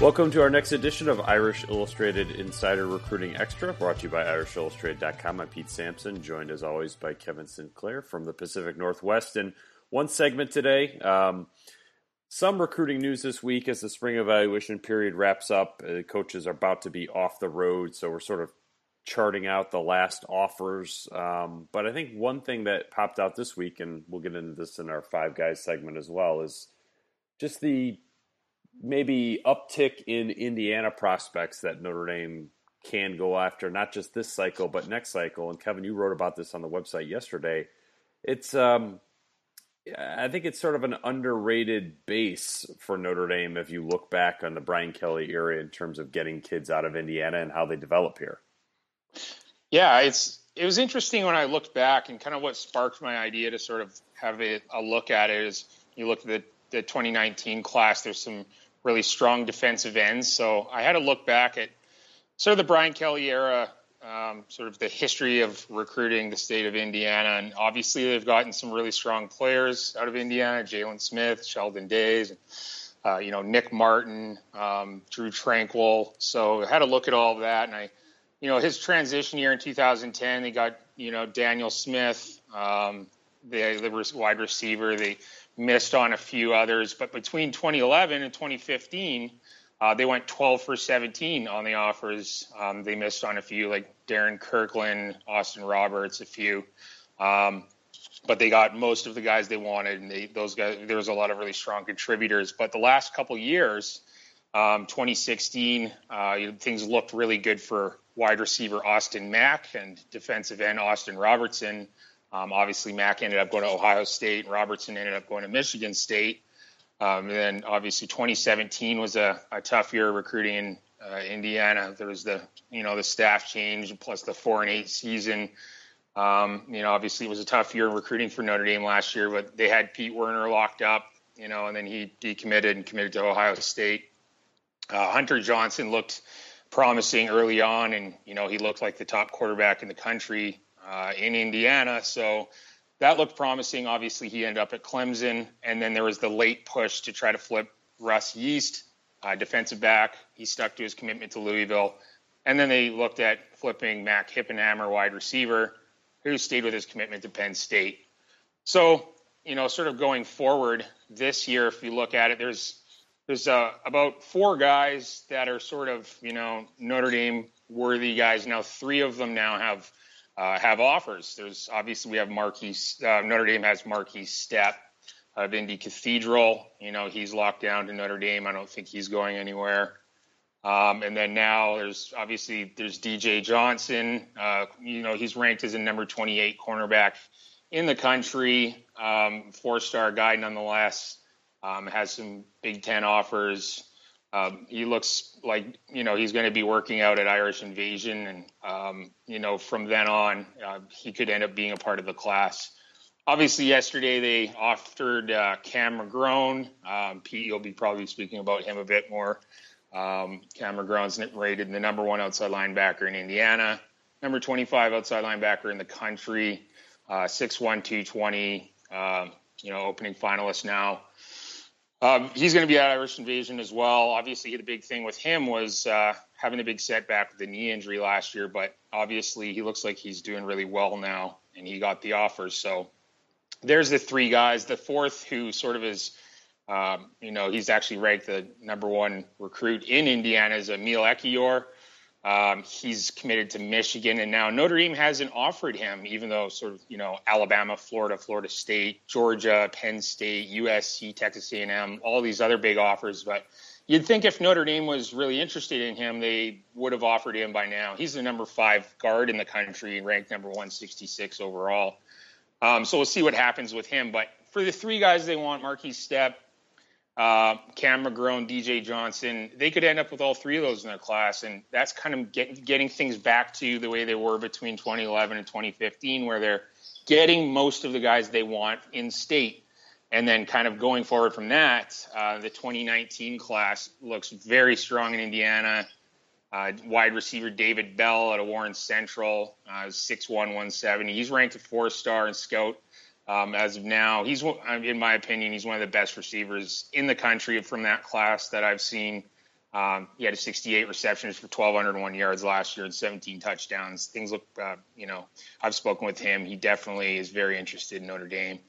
Welcome to our next edition of Irish Illustrated Insider Recruiting Extra, brought to you by IrishIllustrated.com. I'm Pete Sampson, joined as always by Kevin Sinclair from the Pacific Northwest. And one segment today, um, some recruiting news this week as the spring evaluation period wraps up. Uh, coaches are about to be off the road, so we're sort of charting out the last offers. Um, but I think one thing that popped out this week, and we'll get into this in our five guys segment as well, is just the maybe uptick in Indiana prospects that Notre Dame can go after, not just this cycle, but next cycle. And Kevin, you wrote about this on the website yesterday. It's, um, I think it's sort of an underrated base for Notre Dame if you look back on the Brian Kelly era in terms of getting kids out of Indiana and how they develop here. Yeah, it's it was interesting when I looked back and kind of what sparked my idea to sort of have a, a look at it is you look at the, the 2019 class. There's some really strong defensive ends. So I had to look back at sort of the Brian Kelly era, um, sort of the history of recruiting the state of Indiana. And obviously, they've gotten some really strong players out of Indiana Jalen Smith, Sheldon Days, uh, you know, Nick Martin, um, Drue Tranquill. So I had to look at all of that. And I, you know, his transition year in 2010, they got, you know, Daniel Smith, um, the, the wide receiver. They missed on a few others, but between 2011 and 2015, uh, they went 12 for 17 on the offers. Um, they missed on a few, like Darrin Kirkland, Austin Roberts, a few. Um, but they got most of the guys they wanted, and they, those guys. There was a lot of really strong contributors. But the last couple years, um, 2016, uh, things looked really good for wide receiver Austin Mack and defensive end Austin Robertson. Um, obviously, Mack ended up going to Ohio State. and Robertson ended up going to Michigan State. Um, and then obviously 2017 was a, a tough year recruiting in uh, Indiana. There was the you know the staff change plus the four and eight season. Um, you know, obviously it was a tough year recruiting for Notre Dame last year, but they had Pete Werner locked up. You know, and then he decommitted and committed to Ohio State. Uh, Hunter Johnson looked promising early on, and you know he looked like the top quarterback in the country uh, in Indiana. So that looked promising. Obviously, he ended up at Clemson, and then there was the late push to try to flip Russ Yeast, uh, defensive back. He stuck to his commitment to Louisville, and then they looked at flipping Mac Hippenhammer, wide receiver, who stayed with his commitment to Penn State. So, you know, sort of going forward this year, if you look at it, there's there's uh, about four guys that are sort of you know Notre Dame worthy guys. Now, three of them now have uh, have offers. There's obviously we have Markese uh, Notre Dame has Markese Stepp of Indy Cathedral. You know he's locked down to Notre Dame. I don't think he's going anywhere. Um, and then now there's obviously there's DJ Johnson. Uh, you know he's ranked as a number 28 cornerback in the country, um, four-star guy nonetheless. Um, has some Big Ten offers. Um, he looks like you know he's going to be working out at Irish Invasion, and um, you know from then on uh, he could end up being a part of the class. Obviously, yesterday they offered uh, Cam McGrone. Um, Pete, you'll be probably speaking about him a bit more. Um, Cam McGrone's rated the number one outside linebacker in Indiana, number 25 outside linebacker in the country, uh, 6'1", 220. Uh, you know, opening finalist now. Um, he's going to be at Irish Invasion as well. Obviously, the big thing with him was uh, having a big setback with the knee injury last year, but obviously he looks like he's doing really well now, and he got the offers. So there's the three guys. The fourth, who sort of is, um, you know, he's actually ranked the number one recruit in Indiana, is Emil Ekiyor. Um, he's committed to Michigan, and now Notre Dame hasn't offered him, even though sort of you know Alabama, Florida, Florida State, Georgia, Penn State, USC, Texas A&M, all these other big offers. But you'd think if Notre Dame was really interested in him, they would have offered him by now. He's the number five guard in the country, ranked number 166 overall. Um, so we'll see what happens with him. But for the three guys they want, Markese Stepp, uh, Cam McGrone, DJ Johnson, they could end up with all three of those in their class. And that's kind of get, getting things back to the way they were between 2011 and 2015, where they're getting most of the guys they want in state. And then kind of going forward from that, uh, the 2019 class looks very strong in Indiana. Uh, wide receiver David Bell out of Warren Central, uh, 6'1", 170. He's ranked a four-star in Scout um, as of now. He's, in my opinion, he's one of the best receivers in the country from that class that I've seen. Um, he had 68 receptions for 1,201 yards last year and 17 touchdowns. Things look, uh, you know, I've spoken with him. He definitely is very interested in Notre Dame.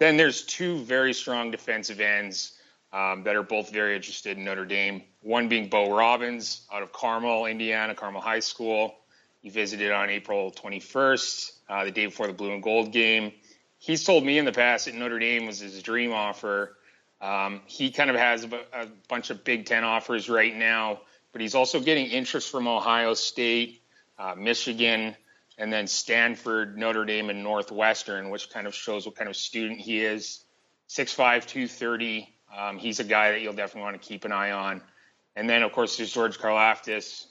Then there's two very strong defensive ends um, that are both very interested in Notre Dame. One being Bo Robbins out of Carmel, Indiana, Carmel High School. He visited on April 21st, uh, the day before the blue and gold game. He's told me in the past that Notre Dame was his dream offer. Um, he kind of has a, a bunch of Big Ten offers right now, but he's also getting interest from Ohio State, uh, Michigan, and then Stanford, Notre Dame, and Northwestern, which kind of shows what kind of student he is. 6'5, 230. Um, he's a guy that you'll definitely want to keep an eye on. And then, of course, there's George Karlaftis.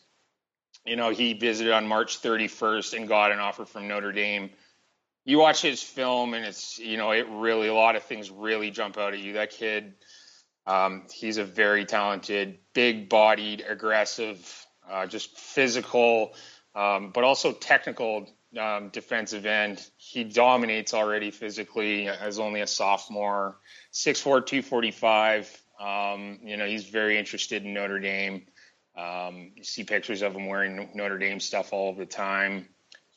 You know, he visited on March 31st and got an offer from Notre Dame. You watch his film, and it's, you know, it really, a lot of things really jump out at you. That kid, um, he's a very talented, big bodied, aggressive, uh, just physical, um, but also technical um, defensive end. He dominates already physically as only a sophomore. 6'4", 245. Um, you know, he's very interested in Notre Dame. Um, you see pictures of him wearing Notre Dame stuff all the time.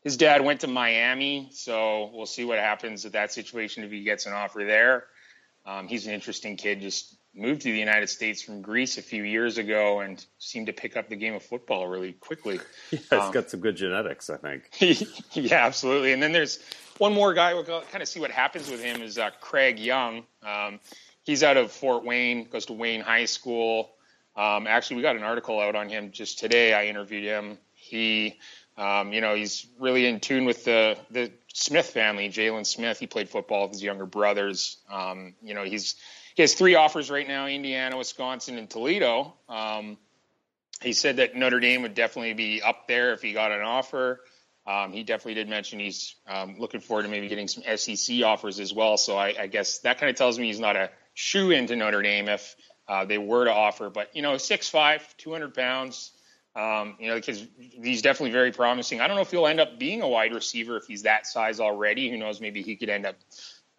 His dad went to Miami, so we'll see what happens with that situation if he gets an offer there. Um, he's an interesting kid, just moved to the United States from Greece a few years ago and seemed to pick up the game of football really quickly. Yeah, he's um, got some good genetics, I think. yeah, absolutely. And then there's one more guy. We'll kind of see what happens with him is uh, Craig Young. Um, he's out of Fort Wayne, goes to Wayne High School. Um, actually, we got an article out on him just today. I interviewed him. He, um, you know, he's really in tune with the the Smith family. Jalen Smith. He played football with his younger brothers. Um, you know, he's he has three offers right now: Indiana, Wisconsin, and Toledo. Um, he said that Notre Dame would definitely be up there if he got an offer. Um, he definitely did mention he's um, looking forward to maybe getting some SEC offers as well. So I, I guess that kind of tells me he's not a shoe into Notre Dame if uh, they were to offer. But you know, six five, two hundred pounds. Um, you know, because he's definitely very promising. I don't know if he'll end up being a wide receiver if he's that size already. Who knows? Maybe he could end up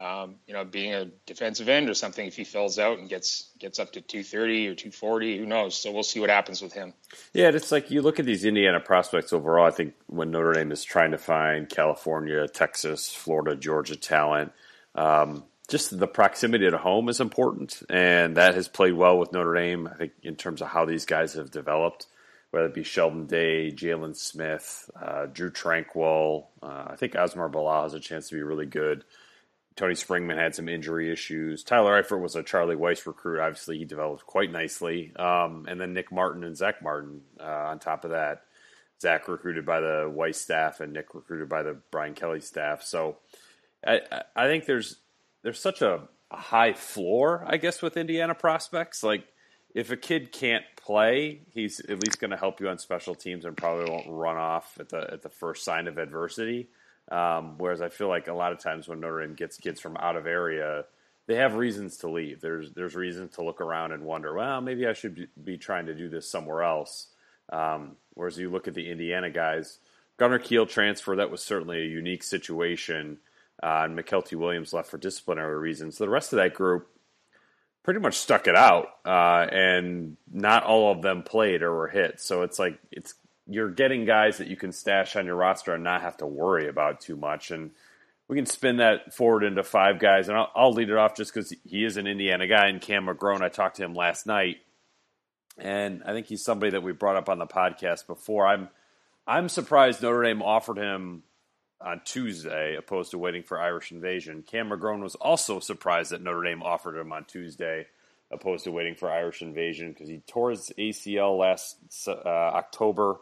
um, you know, being a defensive end or something if he fills out and gets gets up to 230 or 240. Who knows? So we'll see what happens with him. Yeah, it's like you look at these Indiana prospects overall. I think when Notre Dame is trying to find California, Texas, Florida, Georgia talent, um, just the proximity to home is important, and that has played well with Notre Dame. I think in terms of how these guys have developed. Whether it be Sheldon Day, Jalen Smith, uh, Drue Tranquill, uh, I think Asmar Bilal has a chance to be really good. Tony Springmann had some injury issues. Tyler Eifert was a Charlie Weis recruit. Obviously, he developed quite nicely. Um, and then Nick Martin and Zach Martin uh, on top of that. Zach recruited by the Weis staff and Nick recruited by the Brian Kelly staff. So I, I think there's there's such a, a high floor, I guess, with Indiana prospects. Like if a kid can't play, he's at least going to help you on special teams and probably won't run off at the at the first sign of adversity. Um, whereas I feel like a lot of times when Notre Dame gets kids from out of area, they have reasons to leave. There's there's reasons to look around and wonder, well, maybe I should be trying to do this somewhere else. Um, whereas you look at the Indiana guys, Gunner Kiel transfer, that was certainly a unique situation. Uh, and Mykelti Williams left for disciplinary reasons. The rest of that group pretty much stuck it out, uh, and not all of them played or were hit. So it's like it's you're getting guys that you can stash on your roster and not have to worry about too much. And we can spin that forward into five guys, and I'll, I'll lead it off just because he is an Indiana guy. And Cam McGrone, I talked to him last night, and I think he's somebody that we brought up on the podcast before. I'm I'm surprised Notre Dame offered him on Tuesday, opposed to waiting for Irish invasion. Cam McGrone was also surprised that Notre Dame offered him on Tuesday, opposed to waiting for Irish invasion because he tore his ACL last uh, October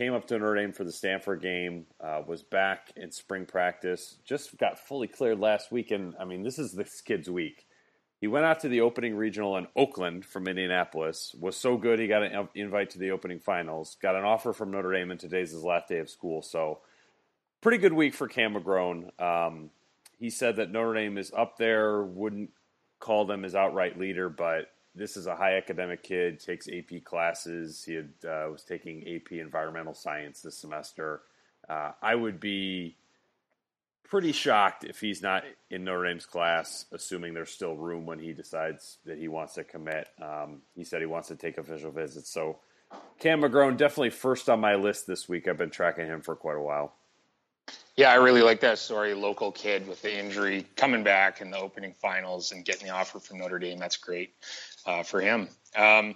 came up to Notre Dame for the Stanford game, uh, was back in spring practice, just got fully cleared last week. And I mean, this is this kid's week. He went out to the opening regional in Oakland from Indianapolis, was so good he got an invite to the opening finals, got an offer from Notre Dame, and today's his last day of school. So, pretty good week for Cam McGrone. Um, he said that Notre Dame is up there, wouldn't call them his outright leader, but this is a high academic kid, takes AP classes. He had, uh, was taking AP environmental science this semester. Uh, I would be pretty shocked if he's not in Notre Dame's class, assuming there's still room when he decides that he wants to commit. Um, he said he wants to take official visits. So Cam McGrone definitely first on my list this week. I've been tracking him for quite a while. Yeah, I really like that story. Local kid with the injury coming back in the opening finals and getting the offer from Notre Dame. That's great uh, for him. Um,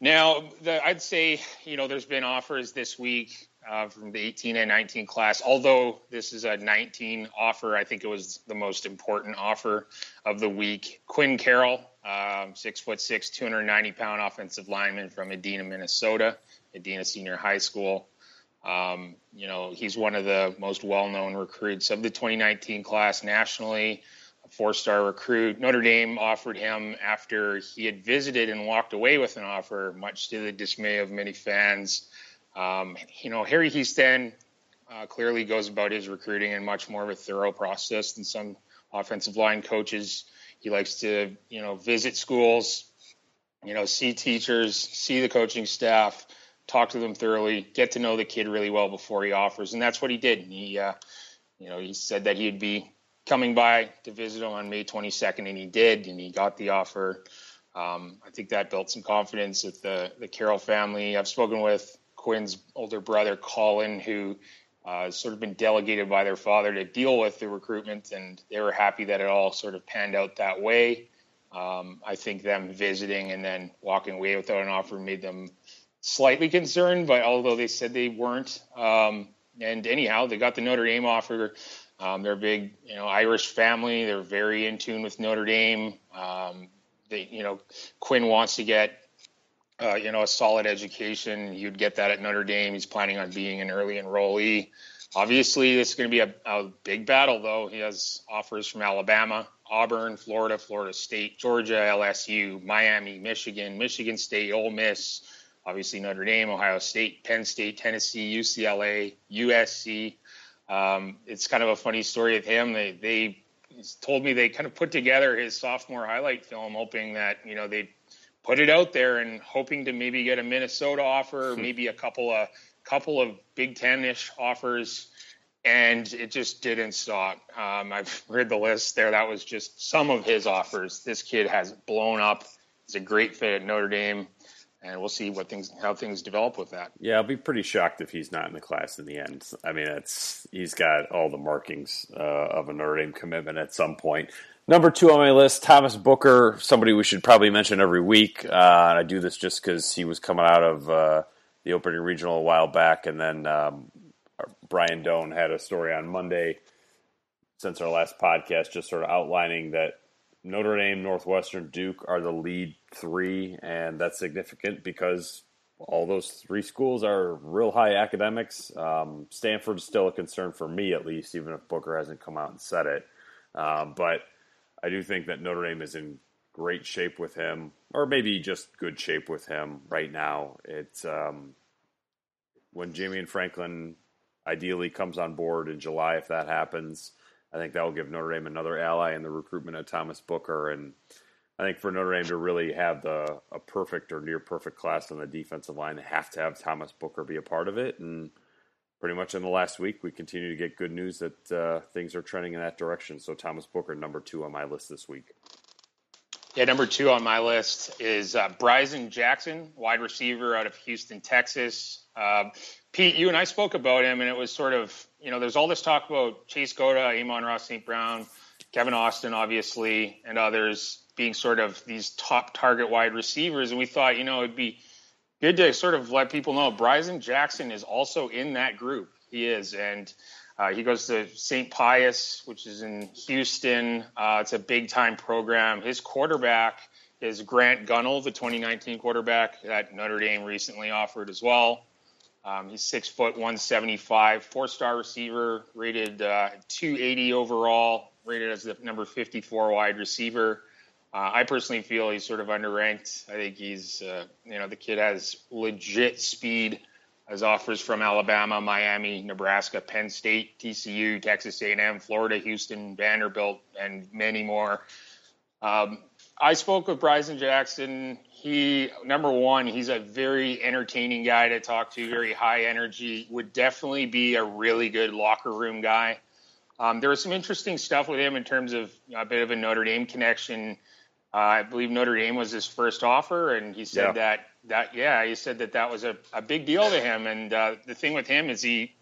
now, the, I'd say you know there's been offers this week uh, from the 18 and 19 class. Although this is a 19 offer, I think it was the most important offer of the week. Quinn Carroll, um, six foot six, 290 pound offensive lineman from Edina, Minnesota, Edina Senior High School. Um, you know, he's one of the most well-known recruits of the 2019 class nationally. A four-star recruit. Notre Dame offered him after he had visited and walked away with an offer, much to the dismay of many fans. Um, you know, Harry Hiestand uh, clearly goes about his recruiting in much more of a thorough process than some offensive line coaches. He likes to, you know, visit schools, you know, see teachers, see the coaching staff, talk to them thoroughly, get to know the kid really well before he offers, and that's what he did. He, uh, you know, he said that he'd be coming by to visit him on May 22nd, and he did, and he got the offer. Um, I think that built some confidence with the the Carroll family. I've spoken with Quinn's older brother, Colin, who uh, sort of been delegated by their father to deal with the recruitment, and they were happy that it all sort of panned out that way. Um, I think them visiting and then walking away without an offer made them slightly concerned, but although they said they weren't. Um, and anyhow, they got the Notre Dame offer. Um, they're a big, you know, Irish family. They're very in tune with Notre Dame. Um, they, you know, Quinn wants to get uh, you know, a solid education. You'd get that at Notre Dame. He's planning on being an early enrollee. Obviously, this is going to be a, a big battle, though. He has offers from Alabama, Auburn, Florida, Florida State, Georgia, LSU, Miami, Michigan, Michigan State, Ole Miss, obviously Notre Dame, Ohio State, Penn State, Tennessee, UCLA, USC. Um, it's kind of a funny story with him. They, they told me they kind of put together his sophomore highlight film, hoping that you know they put it out there and hoping to maybe get a Minnesota offer, hmm. maybe a couple of couple of Big Ten-ish offers, and it just didn't stop. Um, I've read the list there. That was just some of his offers. This kid has blown up. He's a great fit at Notre Dame, and we'll see what things how things develop with that. Yeah, I'll be pretty shocked if he's not in the class in the end. I mean, it's he's got all the markings uh, of a Notre Dame commitment at some point. Number two on my list, Thomas Booker, somebody we should probably mention every week. Uh, I do this just because he was coming out of uh, the opening regional a while back, and then um, Brian Doan had a story on Monday since our last podcast, just sort of outlining that Notre Dame, Northwestern, Duke are the lead three, and that's significant because all those three schools are real high academics. Um, Stanford's still a concern for me, at least, even if Booker hasn't come out and said it. Um, but I do think that Notre Dame is in great shape with him, or maybe just good shape with him right now. It's um, when and Franklin ideally comes on board in July, if that happens. I think that will give Notre Dame another ally in the recruitment of Thomas Booker, and I think for Notre Dame to really have the a perfect or near perfect class on the defensive line, they have to have Thomas Booker be a part of it, and pretty much in the last week, we continue to get good news that uh, things are trending in that direction. So Thomas Booker, number two on my list this week. Yeah, number two on my list is uh, Bryson Jackson, wide receiver out of Houston, Texas. Uh, Pete, you and I spoke about him, and it was sort of, you know, there's all this talk about Chase Cota, Amon-Ra St. Brown, Kevin Austin, obviously, and others being sort of these top target wide receivers. And we thought, you know, it'd be good to sort of let people know Bryson Jackson is also in that group. He is, and uh, he goes to St. Pius, which is in Houston. Uh, it's a big time program. His quarterback is Grant Gunnell, the 2019 quarterback that Notre Dame recently offered as well. Um, he's six foot 175, four star receiver, rated uh, 280 overall, rated as the number 54 wide receiver. Uh, I personally feel he's sort of underranked. I think he's, uh, you know, the kid has legit speed. Has offers from Alabama, Miami, Nebraska, Penn State, TCU, Texas A&M, Florida, Houston, Vanderbilt, and many more. Um, I spoke with Bryson Jackson. He, number one, he's a very entertaining guy to talk to, very high energy. Would definitely be a really good locker room guy. Um, there was some interesting stuff with him in terms of a bit of a Notre Dame connection. Uh, I believe Notre Dame was his first offer, and he said yeah. that that yeah, he said that that was a, a big deal to him. And uh, the thing with him is he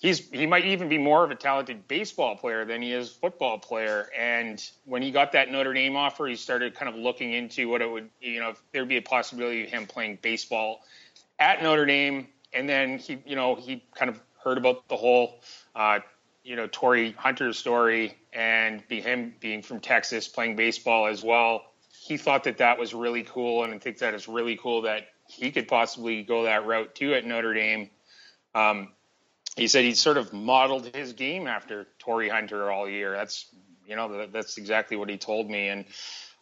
he's he might even be more of a talented baseball player than he is football player. And when he got that Notre Dame offer, he started kind of looking into what it would you know if there'd be a possibility of him playing baseball at Notre Dame. And then he you know he kind of heard about the whole. Uh, you know Torii Hunter story and be him being from Texas playing baseball as well. He thought that that was really cool, and I think that it's really cool that he could possibly go that route too at Notre Dame. Um, he said he sort of modeled his game after Torii Hunter all year. That's you know that's exactly what he told me. And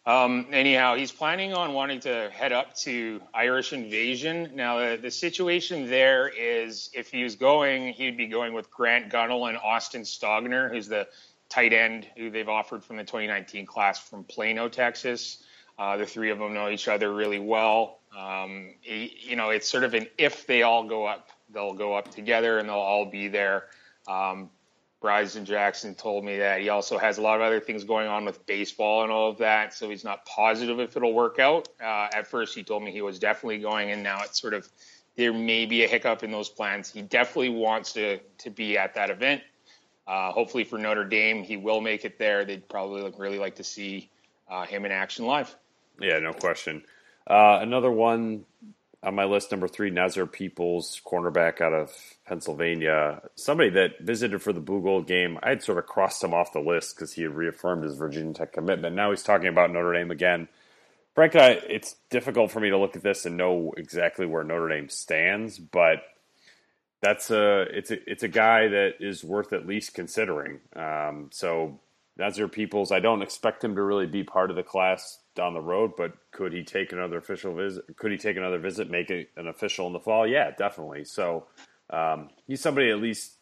um, anyhow, he's planning on wanting to head up to Irish Invasion. Now the, the situation there is if he was going, he'd be going with Grant Gunnell and Austin Stogner, who's the tight end who they've offered from the 2019 class from Plano, Texas. Uh, the three of them know each other really well. Um, you know, it's sort of an if they all go up they'll go up together and they'll all be there. Um, Bryson Jackson told me that he also has a lot of other things going on with baseball and all of that, so he's not positive if it'll work out. Uh, at first, he told me he was definitely going, and now it's sort of there may be a hiccup in those plans. He definitely wants to to be at that event. Uh, hopefully for Notre Dame, he will make it there. They'd probably really like to see uh, him in action live. Yeah, no question. Uh, another one on my list, number three, Nazir Peoples, cornerback out of Pennsylvania. Somebody that visited for the Blue Gold game. I had sort of crossed him off the list because he had reaffirmed his Virginia Tech commitment. Now he's talking about Notre Dame again. Frankly, it's difficult for me to look at this and know exactly where Notre Dame stands, but that's a it's a it's a guy that is worth at least considering. Um, so Nazir Peoples, I don't expect him to really be part of the class down the road, but could he take another official visit? Could he take another visit, make it an official in the fall? Yeah, definitely. So um, he's somebody at least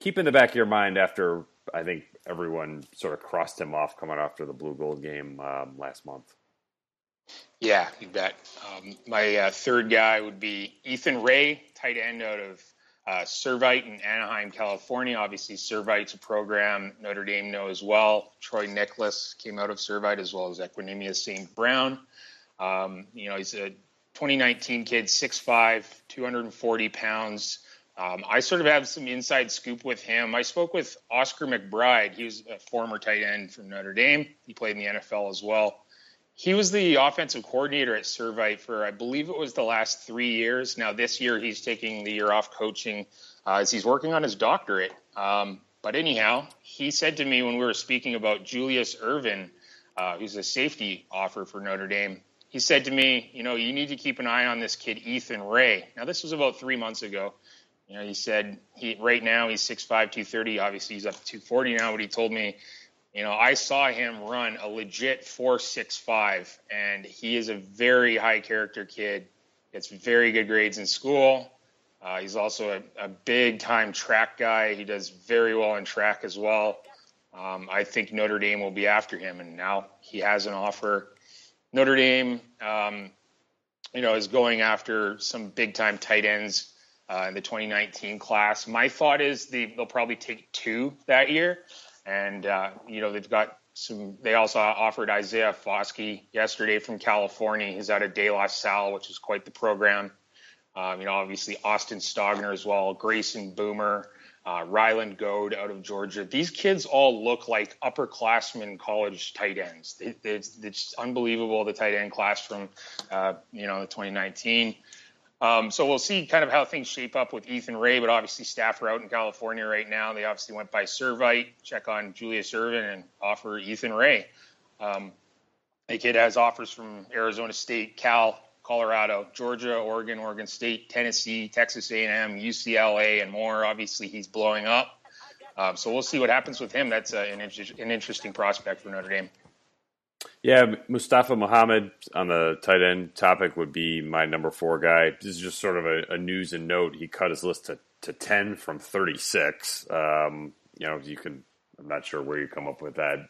keep in the back of your mind after I think everyone sort of crossed him off coming after the blue gold game um, last month. Yeah, you bet. Um, my uh, third guy would be Ethan Ray, tight end out of uh, Servite in Anaheim, California. Obviously, Servite's a program Notre Dame knows well. Troy Niklas came out of Servite as well as Equanimeous St. Brown. Um, you know, he's a 2019 kid, 6'5, 240 pounds. Um, I sort of have some inside scoop with him. I spoke with Oscar McBride. He was a former tight end from Notre Dame. He played in the NFL as well. He was the offensive coordinator at Servite for, I believe it was the last three years. Now, this year, he's taking the year off coaching uh, as he's working on his doctorate. Um, but anyhow, he said to me when we were speaking about Julius Irvin, uh, who's a safety offer for Notre Dame, he said to me, you know, you need to keep an eye on this kid, Ethan Ray. Now, this was about three months ago. You know, he said he right now he's 6'5", 230. Obviously, he's up to 240 now, but he told me you know, I saw him run a legit 4.65, and he is a very high character kid. Gets very good grades in school. Uh, he's also a, a, big time track guy. He does very well in track as well. Um, I think Notre Dame will be after him, and now he has an offer. Notre Dame, um, you know, is going after some big time tight ends uh, in the 2019 class. My thought is they, they'll probably take two that year. And, uh, you know, they've got some, they also offered Isaiah Foskey yesterday from California. He's out of De La Salle, which is quite the program. Um, you know, obviously Austin Stogner as well, Grayson Boomer, uh, Ryland Goad out of Georgia. These kids all look like upperclassmen college tight ends. It, it's, it's, unbelievable the tight end class from, uh, you know, the 2019. Um, so we'll see kind of how things shape up with Ethan Ray, but obviously staff are out in California right now. They obviously went by Servite, check on Julius Irvin, and offer Ethan Ray. Um, the kid has offers from Arizona State, Cal, Colorado, Georgia, Oregon, Oregon State, Tennessee, Texas A&M, UCLA, and more. Obviously, he's blowing up. Um, so we'll see what happens with him. That's uh, an, an interesting prospect for Notre Dame. Yeah, Mustafa Muhammad on the tight end topic would be my number four guy. This is just sort of a, a news and note. He cut his list to, to 10 from 36. Um, you know, you can, I'm not sure where you come up with that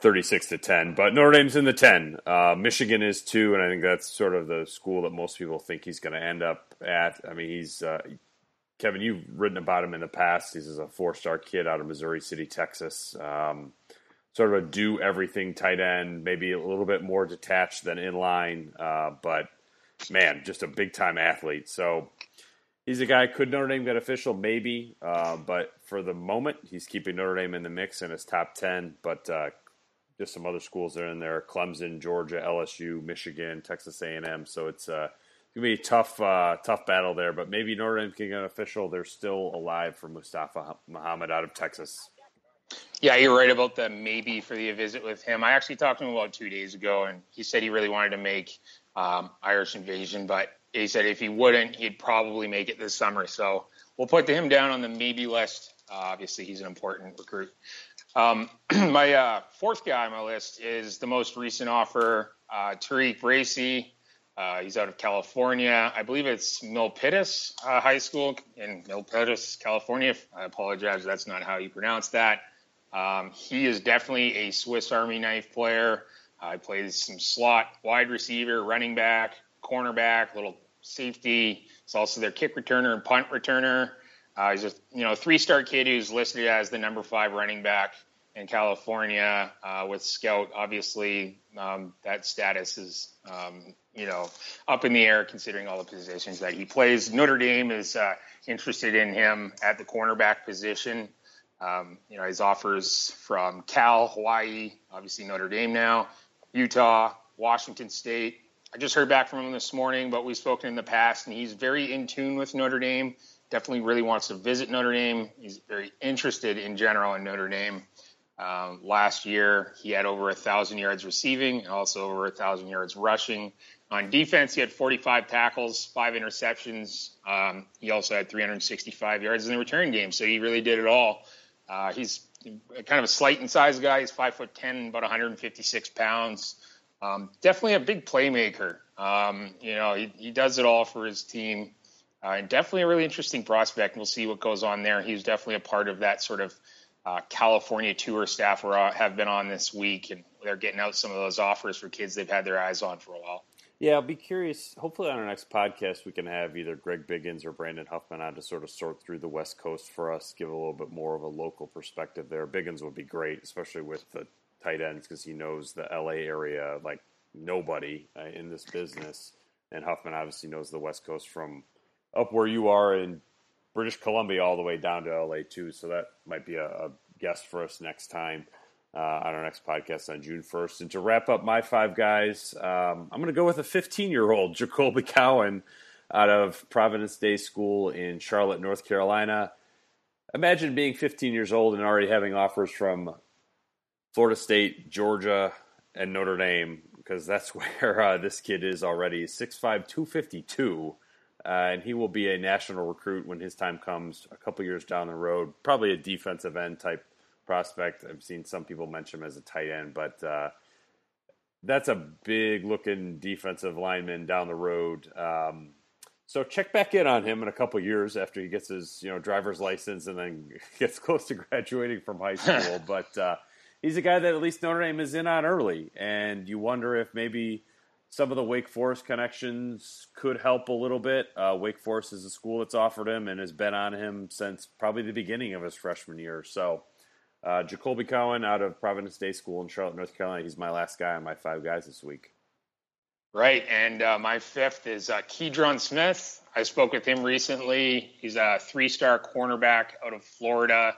36 to 10, but Notre Dame's in the 10. Uh, Michigan is too, and I think that's sort of the school that most people think he's going to end up at. I mean, he's uh, Kevin, you've written about him in the past. He's a four-star kid out of Missouri City, Texas. Um, sort of a do everything tight end, maybe a little bit more detached than in line, uh, but man, just a big time athlete. So he's a guy. Could Notre Dame get official? Maybe, uh, but for the moment, he's keeping Notre Dame in the mix in his top ten. But uh, just some other schools that are in there: Clemson, Georgia, LSU, Michigan, Texas A&M. So it's uh, gonna be a tough, uh, tough battle there. But maybe Notre Dame can get an official. They're still alive for Mustafa Muhammad out of Texas. Yeah, you're right about the maybe for the visit with him. I actually talked to him about two days ago, and he said he really wanted to make um, Irish Invasion, but he said if he wouldn't, he'd probably make it this summer. So we'll put him down on the maybe list. Uh, obviously, he's an important recruit. Um, my uh, fourth guy on my list is the most recent offer, uh, Tariq Bracy. Uh, he's out of California. I believe it's Milpitas uh, High School in Milpitas, California. I apologize, that's not how you pronounce that. Um, he is definitely a Swiss Army knife player. Uh, he plays some slot, wide receiver, running back, cornerback, little safety. He's also their kick returner and punt returner. Uh, he's a you know three-star kid who's listed as the number five running back in California uh, with Scout. Obviously, um, that status is um, you know up in the air considering all the positions that he plays. Notre Dame is uh, interested in him at the cornerback position. Um, you know, his offers from Cal, Hawaii, obviously Notre Dame now, Utah, Washington State. I just heard back from him this morning, but we've spoken in the past, and he's very in tune with Notre Dame. Definitely really wants to visit Notre Dame. He's very interested in general in Notre Dame. Um, last year, he had over a thousand yards receiving and also over a thousand yards rushing. On defense, he had 45 tackles, five interceptions. Um, he also had 365 yards in the return game, so he really did it all. Uh, he's kind of a slight in size guy. He's five foot ten, about 156 pounds. Um, definitely a big playmaker. Um, you know, he, he does it all for his team. Uh, and definitely a really interesting prospect. We'll see what goes on there. He's definitely a part of that sort of uh, California tour staff who have been on this week, and they're getting out some of those offers for kids they've had their eyes on for a while. Yeah, I'll be curious. Hopefully, on our next podcast, we can have either Greg Biggins or Brandon Huffman on to sort of sort through the West Coast for us, give a little bit more of a local perspective there. Biggins would be great, especially with the tight ends, because he knows the LA area like nobody uh, in this business. And Huffman obviously knows the West Coast from up where you are in British Columbia all the way down to LA, too. So that might be a, a guest for us next time uh, on our next podcast on June 1st. And to wrap up my five guys, um, I'm going to go with a 15 year old, Jacolby Cowan, out of Providence Day School in Charlotte, North Carolina. Imagine being 15 years old and already having offers from Florida State, Georgia, and Notre Dame, because that's where uh, this kid is already 6'5, 252. Uh, and he will be a national recruit when his time comes a couple years down the road, probably a defensive end type prospect. I've seen some people mention him as a tight end, but uh, that's a big looking defensive lineman down the road. Um, so check back in on him in a couple years after he gets his you know driver's license and then gets close to graduating from high school. but uh, he's a guy that at least Notre Dame is in on early, and you wonder if maybe some of the Wake Forest connections could help a little bit. Uh, Wake Forest is a school that's offered him and has been on him since probably the beginning of his freshman year. So uh, Jacolby Cowan out of Providence Day School in Charlotte, North Carolina. He's my last guy on my five guys this week. Right, and uh, my fifth is uh, Keidron Smith. I spoke with him recently. He's a three-star cornerback out of Florida,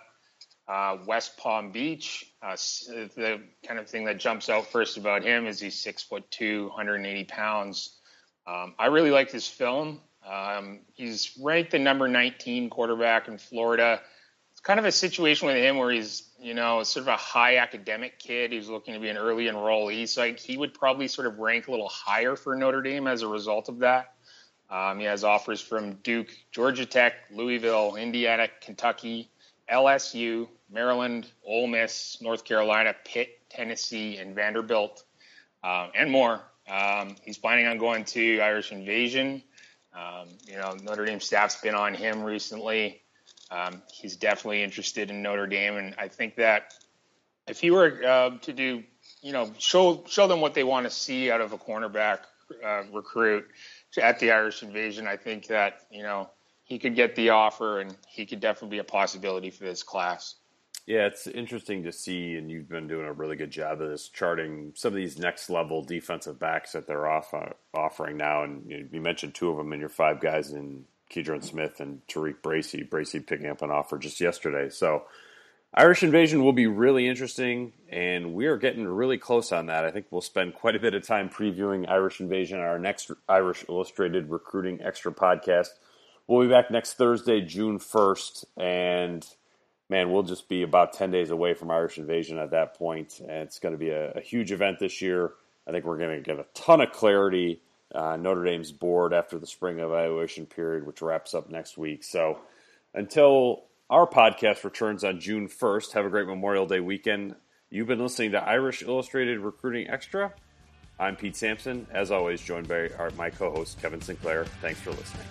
uh, West Palm Beach. Uh, the kind of thing that jumps out first about him is he's six foot two, 180 pounds. Um, I really like his film. Um, he's ranked the number 19 quarterback in Florida kind of a situation with him where he's, you know, sort of a high academic kid. He's looking to be an early enrollee. So like, he would probably sort of rank a little higher for Notre Dame as a result of that. Um, he has offers from Duke, Georgia Tech, Louisville, Indiana, Kentucky, LSU, Maryland, Ole Miss, North Carolina, Pitt, Tennessee, and Vanderbilt, um, and more. Um, he's planning on going to Irish Invasion. Um, you know, Notre Dame staff's been on him recently. Um, he's definitely interested in Notre Dame, and I think that if he were uh, to do, you know, show show them what they want to see out of a cornerback uh, recruit at the Irish Invasion, I think that you know he could get the offer, and he could definitely be a possibility for this class. Yeah, it's interesting to see, and you've been doing a really good job of this, charting some of these next level defensive backs that they're off, uh, offering now. And you, you, mentioned two of them in your five guys in Keidron Smith and TaRiq Bracy. Bracy picking up an offer just yesterday. So Irish Invasion will be really interesting, and we are getting really close on that. I think we'll spend quite a bit of time previewing Irish Invasion, on our next Irish Illustrated Recruiting Extra podcast. We'll be back next Thursday, June 1st, and man, we'll just be about 10 days away from Irish Invasion at that point, and it's going to be a, a huge event this year. I think we're going to get a ton of clarity. Uh, Notre Dame's board after the spring evaluation period, which wraps up next week. So until our podcast returns on June 1st. Have a great Memorial Day weekend. You've been listening to Irish Illustrated Recruiting Extra. I'm Pete Sampson, as always, joined by our, my co host, Kevin Sinclair. Thanks for listening.